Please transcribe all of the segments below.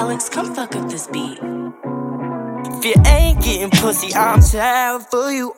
Alex, come fuck up this beat. If you ain't getting pussy, I'm tired for you.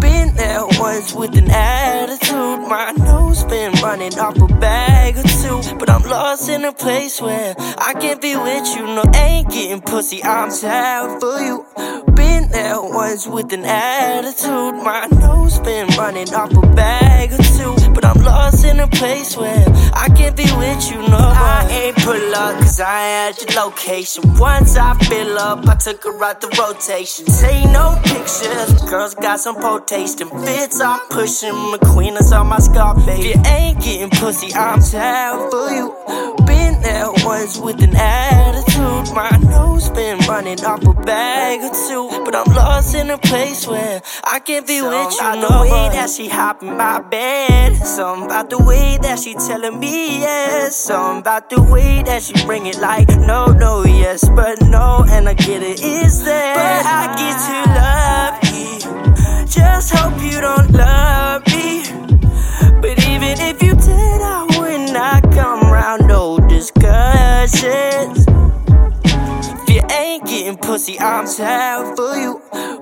Been there once with an attitude. My nose been running off a bag or two. But I'm lost in a place where I can't be with you. No, ain't getting pussy, I'm tired for you. Been there once with an attitude. My nose been running off a bag or two. But I'm lost in a place where I can't be with you, no. I ain't pull up, cause I at your location. Once I fill up, I took her out the rotation. Take no pictures, girls got some potaste and fits. I'm pushing McQueen, that's on my Scarface. If you ain't getting pussy, I'm tired for you. Been there once with an attitude. Been off a bag or two. But I'm lost in a place where I can't be with you. No the way that she hop in my bed. Something about the way that she telling me yes. Something about the way that she bring it like no, no, yes, but no. And I get it, is there. But I get to love you. Just hope you don't love me. But even if you did, I would not come round. No discussions. Getting pussy, I'm tired for you.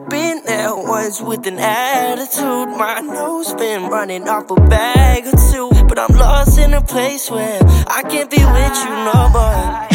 Been there once with an attitude. My nose been running off a bag or two. But I'm lost in a place where I can't be with you no more.